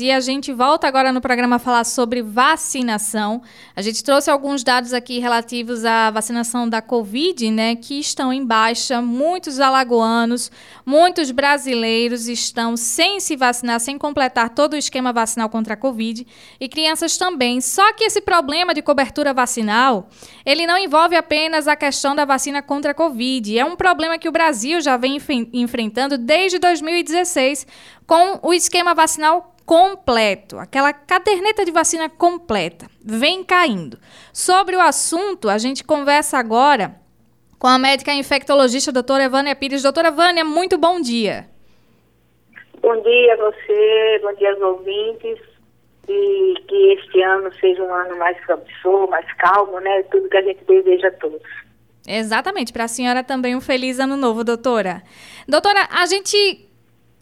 E a gente volta agora no programa a falar sobre vacinação. A gente trouxe alguns dados aqui relativos à vacinação da Covid, né, que estão em baixa. Muitos alagoanos, muitos brasileiros estão sem se vacinar, sem completar todo o esquema vacinal contra a Covid, e crianças também. Só que esse problema de cobertura vacinal, ele não envolve apenas a questão da vacina contra a Covid. É um problema que o Brasil já vem enfrentando desde 2016 com o esquema vacinal completo, aquela caderneta de vacina completa, vem caindo. Sobre o assunto, a gente conversa agora com a médica infectologista doutora Vânia Pires. Doutora Vânia, muito bom dia. Bom dia a você, bom dia aos ouvintes. E que este ano seja um ano mais promissor, mais calmo, né? Tudo que a gente deseja a todos. Exatamente. Para a senhora também um feliz ano novo, doutora. Doutora, a gente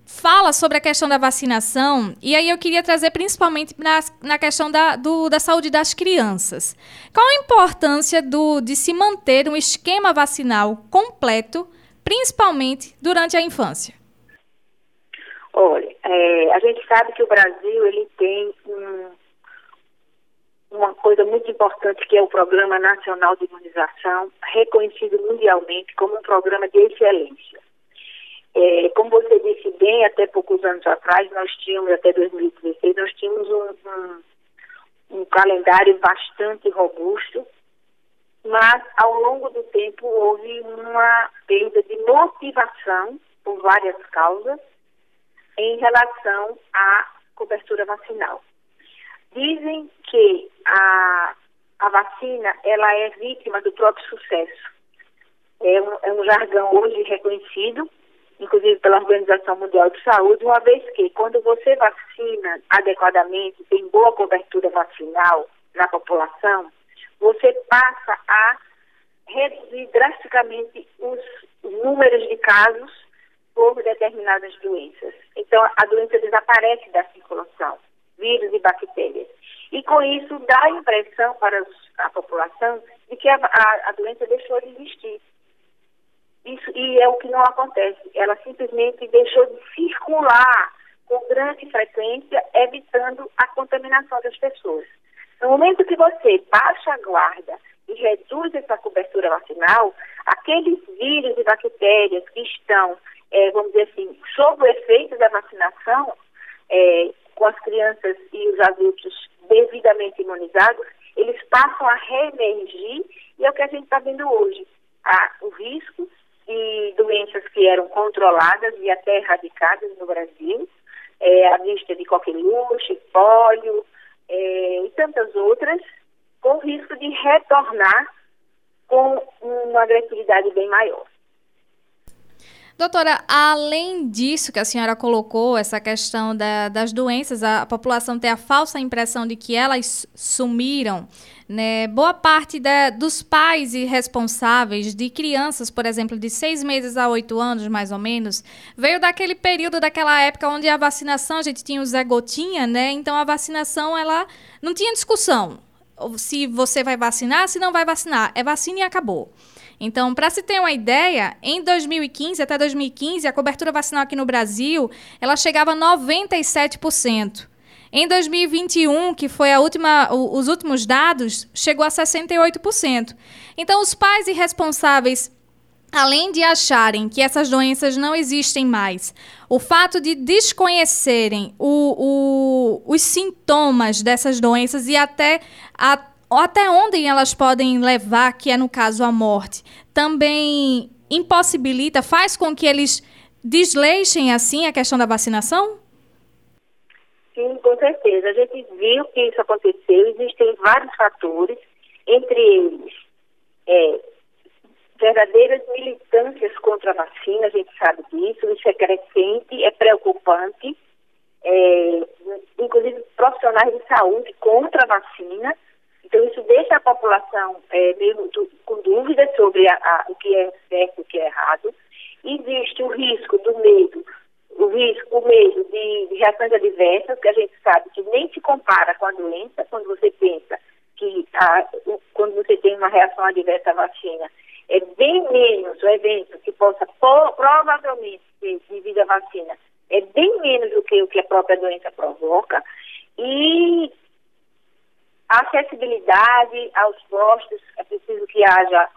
fala sobre a questão da vacinação, e aí eu queria trazer principalmente na, na questão da, do, da saúde das crianças. Qual a importância do, de se manter um esquema vacinal completo, principalmente durante a infância? Olha, é, a gente sabe que o Brasil ele tem um, uma coisa muito importante que é o Programa Nacional de Imunização, reconhecido mundialmente como um programa de excelência. É, como você disse bem, até poucos anos atrás, nós tínhamos, até 2016, nós tínhamos um, um, um calendário bastante robusto, mas ao longo do tempo houve uma perda de motivação, por várias causas, em relação à cobertura vacinal. Dizem que a, a vacina ela é vítima do próprio sucesso. É um, é um jargão hoje reconhecido, inclusive pela Organização Mundial de Saúde, uma vez que quando você vacina adequadamente, tem boa cobertura vacinal na população, você passa a reduzir drasticamente os números de casos por determinadas doenças. Então, a doença desaparece da circulação, vírus e bactérias. E com isso, dá a impressão para a população de que a, a, a doença deixou de existir. Isso, e é o que não acontece. Ela simplesmente deixou de circular com grande frequência, evitando a contaminação das pessoas. No momento que você baixa a guarda e reduz essa cobertura vacinal, aqueles vírus e bactérias que estão, é, vamos dizer assim, sob o efeito da vacinação, é, com as crianças e os adultos devidamente imunizados, eles passam a reemergir e é o que a gente está vendo hoje. O risco doenças que eram controladas e até erradicadas no Brasil, é, a vista de coqueluche, pólio é, e tantas outras, com risco de retornar com uma agressividade bem maior. Doutora, além disso que a senhora colocou, essa questão da, das doenças, a, a, população tem a falsa impressão de que elas sumiram, né? Boa parte da, dos pais e responsáveis de crianças, por exemplo, de seis meses a oito anos, mais ou menos, veio daquele período, daquela época onde a vacinação, a gente tinha o Zé Gotinha, né? Então a vacinação, ela não tinha discussão. Se você vai vacinar, se não vai vacinar. É vacina e acabou. Então, para se ter uma ideia, em 2015 até 2015, a cobertura vacinal aqui no Brasil, ela chegava a 97%. Em 2021, que foi a última, os últimos dados, chegou a 68%. Então, os pais irresponsáveis além de acharem que essas doenças não existem mais, o fato de desconhecerem o, o, os sintomas dessas doenças e até a até onde elas podem levar, que é no caso a morte, também impossibilita, faz com que eles desleixem assim a questão da vacinação? Sim, com certeza. A gente viu que isso aconteceu. Existem vários fatores, entre eles é, verdadeiras militâncias contra a vacina, a gente sabe disso, isso é crescente, é preocupante. É, inclusive profissionais de saúde contra a vacina, então, isso deixa a população é, meio com dúvidas sobre a, a, o que é certo e o que é errado. Existe o risco do medo, o risco, o medo de, de reações adversas, que a gente sabe que nem se compara com a doença, quando você pensa que a, quando você tem uma reação adversa à vacina, é bem menos o evento que possa provavelmente ter devido à vacina é bem menos do que o que a própria doença provoca, e acessibilidade aos postos, é preciso que haja,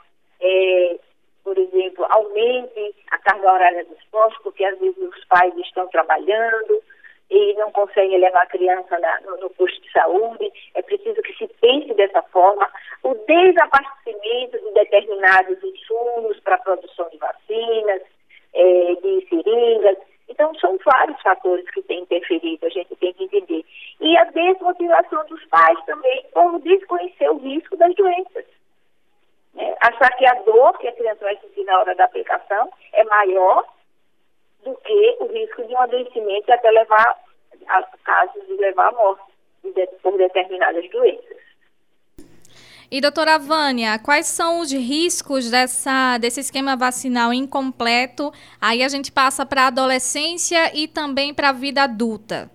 é, por exemplo, aumente a carga horária dos postos, porque às vezes os pais estão trabalhando e não conseguem levar a criança na, no, no posto de saúde. É preciso que se pense dessa forma. O desabastecimento de determinados insumos para a produção de vacinas, é, de seringas. Então, são vários fatores que têm interferido, a gente tem que entender. E a desmotivação dos pais também por desconhecer o risco das doenças. É, achar que a dor que a criança vai sentir na hora da aplicação é maior do que o risco de um adoecimento e até levar a casos de levar à morte por determinadas doenças. E doutora Vânia, quais são os riscos dessa, desse esquema vacinal incompleto? Aí a gente passa para a adolescência e também para a vida adulta.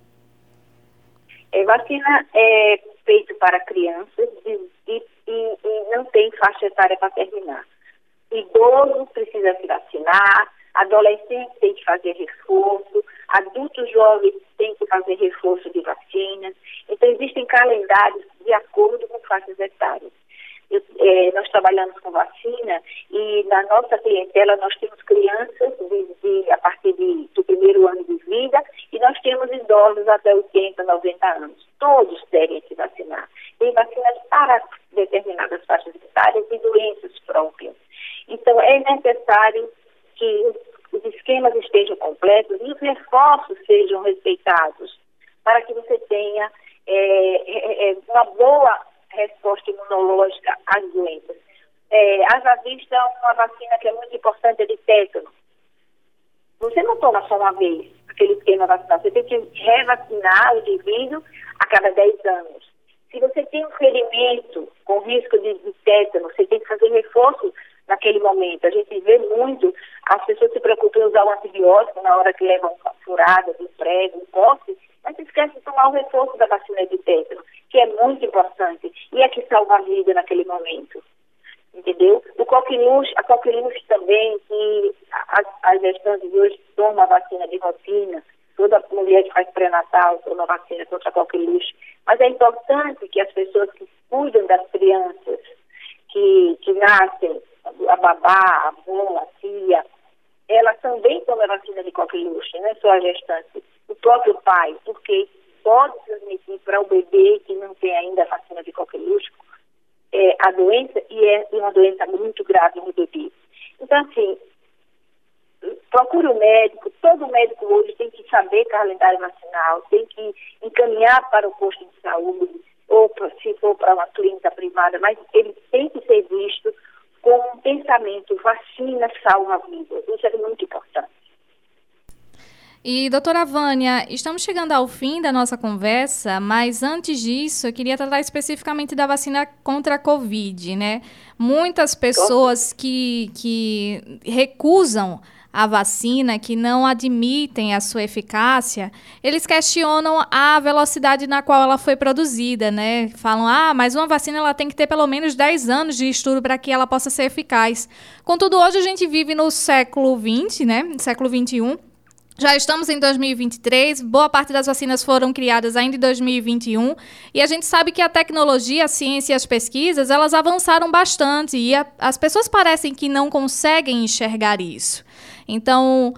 É, vacina é feito para crianças e, e, e não tem faixa etária para terminar. Idoso precisa se vacinar, adolescente tem que fazer reforço, adultos jovens têm que fazer reforço de vacinas. Então, existem calendários de acordo com faixas etárias. Eu, é, nós trabalhamos com vacina e na nossa clientela nós temos crianças de, de, a partir de, do primeiro ano de vida e nós temos idosos até 80, 90 anos. Todos devem se vacinar. Tem vacinas para determinadas faixas e próprias. Então, é necessário que os esquemas estejam completos e os reforços sejam respeitados para que você tenha é, é, é uma boa resposta imunológica às doenças. É, haja vista uma vacina que é muito importante, é de tétano. Você não toma só uma vez aquele esquema vacinal, você tem que revacinar o indivíduo a cada 10 anos. Se você tem um ferimento com risco de, tétano, você tem que fazer reforço naquele momento. A gente vê muito as pessoas se preocupam em usar o antibiótico na hora que levam furada, de prego, um corte, mas esquece de tomar o reforço da vacina de tétano, que é muito importante e é que salva a vida naquele momento. Entendeu? O coqueluche, a também, que as, as gestantes hoje tomam a vacina de rotina, toda mulher que faz pré-natal toma vacina contra a coqueluche. Mas é importante que as pessoas que cuidam das crianças que, que nascem, a babá, a avó, a tia, ela também toma vacina de coqueluche, não é só a gestante o próprio pai, porque pode transmitir para o bebê que não tem ainda vacina de coqueluche é, a doença e é uma doença muito grave no bebê. Então, assim, procure o médico, todo médico hoje tem que saber calendário vacinal, tem que encaminhar para o posto de saúde, ou se for para uma clínica privada, mas ele tem que ser visto com um pensamento, vacina salva vidas. Isso é muito importante. E, doutora Vânia, estamos chegando ao fim da nossa conversa, mas antes disso, eu queria tratar especificamente da vacina contra a Covid, né? Muitas pessoas que, que recusam a vacina, que não admitem a sua eficácia, eles questionam a velocidade na qual ela foi produzida, né? Falam, ah, mas uma vacina ela tem que ter pelo menos 10 anos de estudo para que ela possa ser eficaz. Contudo, hoje a gente vive no século XX, né? Século XXI já estamos em 2023, boa parte das vacinas foram criadas ainda em 2021, e a gente sabe que a tecnologia, a ciência e as pesquisas, elas avançaram bastante, e a, as pessoas parecem que não conseguem enxergar isso. Então,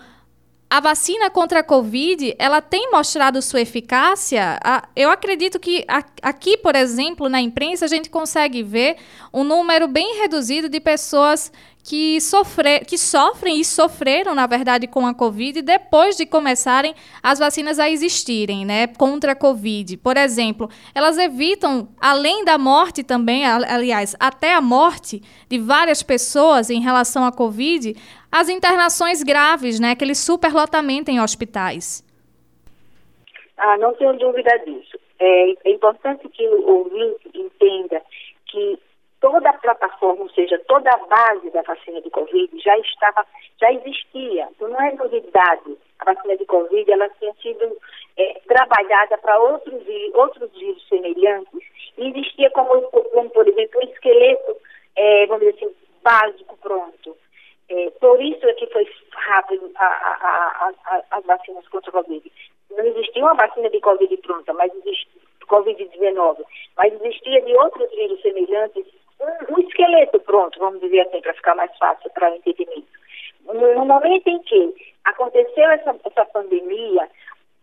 a vacina contra a Covid, ela tem mostrado sua eficácia. Eu acredito que aqui, por exemplo, na imprensa, a gente consegue ver um número bem reduzido de pessoas que, sofre, que sofrem e sofreram, na verdade, com a Covid depois de começarem as vacinas a existirem, né, contra a Covid. Por exemplo, elas evitam, além da morte também, aliás, até a morte de várias pessoas em relação à Covid, as internações graves, né, aquele superlotamento em hospitais. Ah, não tenho dúvida disso. É, é importante que o ouvinte entenda que toda a plataforma, ou seja, toda a base da vacina de Covid já estava, já existia. Então não é novidade. A vacina de Covid ela tinha sido é, trabalhada para outros, outros vírus semelhantes e existia como, como por exemplo, um esqueleto, é, vamos dizer assim, básico pronto. É, por isso é que foi rápido a, a, a, as vacinas contra a Covid. Não existia uma vacina de Covid pronta, mas existia Covid-19, mas existia de outros vírus semelhantes esqueleto pronto, vamos dizer assim, para ficar mais fácil para o entendimento. No, momento em que aconteceu essa, essa pandemia,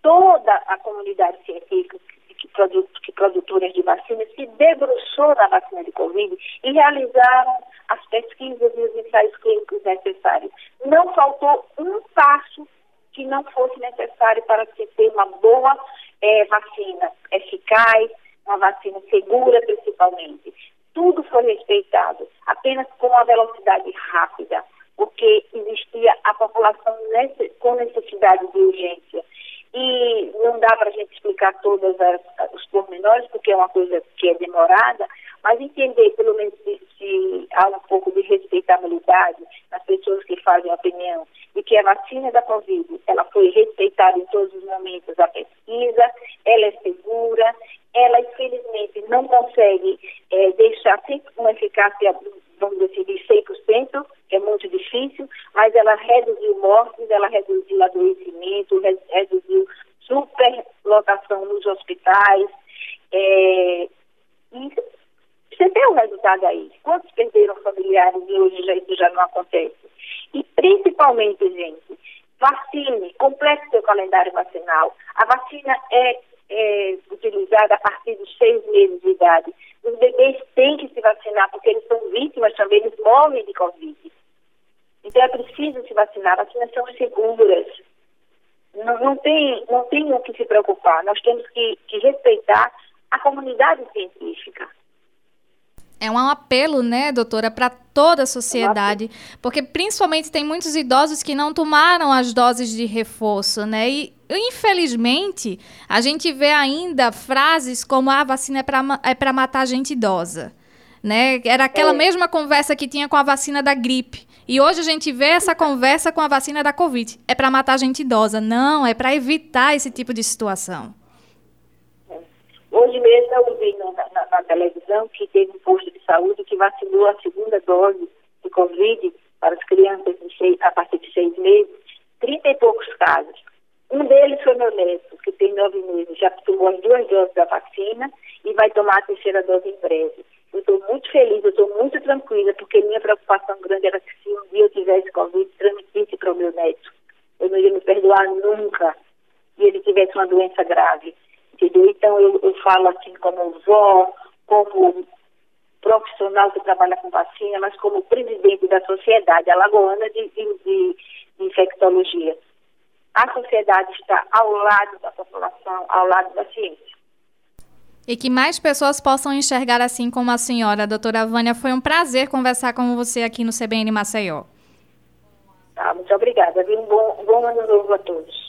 toda a comunidade científica que, produ, que produtoras de vacinas se debruçou na vacina de Covid e realizaram as pesquisas e os ensaios clínicos necessários. Não faltou um passo que não fosse necessário para se ter uma boa é, vacina eficaz, uma vacina segura principalmente. Tudo foi respeitado, apenas com uma velocidade rápida, porque existia a população nesse, com necessidade de urgência. E não dá para a gente explicar todos os pormenores, porque é uma coisa que é demorada, mas entender, pelo menos, se, se há um pouco de respeitabilidade nas pessoas que fazem opinião, e que a vacina da Covid, ela foi respeitada em todos os momentos da pesquisa, ela é segura, ela infelizmente não consegue é, deixar sempre uma eficácia, vamos dizer, de 100%, que é muito difícil, mas ela reduziu mortes, ela reduziu adoecimento, reduziu superlotação nos hospitais, é, o resultado aí. Quantos perderam familiares e hoje já, isso já não acontece? E principalmente, gente, vacine, complete seu calendário vacinal. A vacina é, é utilizada a partir dos seis meses de idade. Os bebês têm que se vacinar porque eles são vítimas também, eles morrem de Covid. Então é preciso se vacinar, vacinas são seguras. Não, não, tem, não tem o que se preocupar. Nós temos que, que respeitar a comunidade científica. É um apelo, né, doutora, para toda a sociedade, porque principalmente tem muitos idosos que não tomaram as doses de reforço, né? E infelizmente a gente vê ainda frases como ah, a vacina é para é para matar gente idosa. Né? Era aquela é. mesma conversa que tinha com a vacina da gripe. E hoje a gente vê essa conversa com a vacina da Covid. É para matar gente idosa. Não, é para evitar esse tipo de situação. Hoje mesmo eu vi na, na, na, televisão que teve um posto de saúde que vacinou a segunda dose de Covid para as crianças seis, a partir de seis meses, trinta e poucos casos. Um deles foi meu neto, que tem nove meses, já tomou as duas doses da vacina e vai tomar a terceira dose em breve. Eu estou muito feliz, eu estou muito tranquila, porque minha preocupação grande era que se um dia eu tivesse Covid, transmitisse para o meu neto. Eu não ia me perdoar nunca se ele tivesse uma doença grave? Então eu, eu falo assim como vó, como profissional que trabalha com vacina, mas como presidente da sociedade alagoana de, de, de, infectologia. A sociedade está ao lado da população, ao lado da ciência. E que mais pessoas possam enxergar assim como a senhora, doutora Vânia. Foi um prazer conversar com você aqui no CBN Maceió. Tá, muito obrigada. Um bom, um bom ano novo a todos.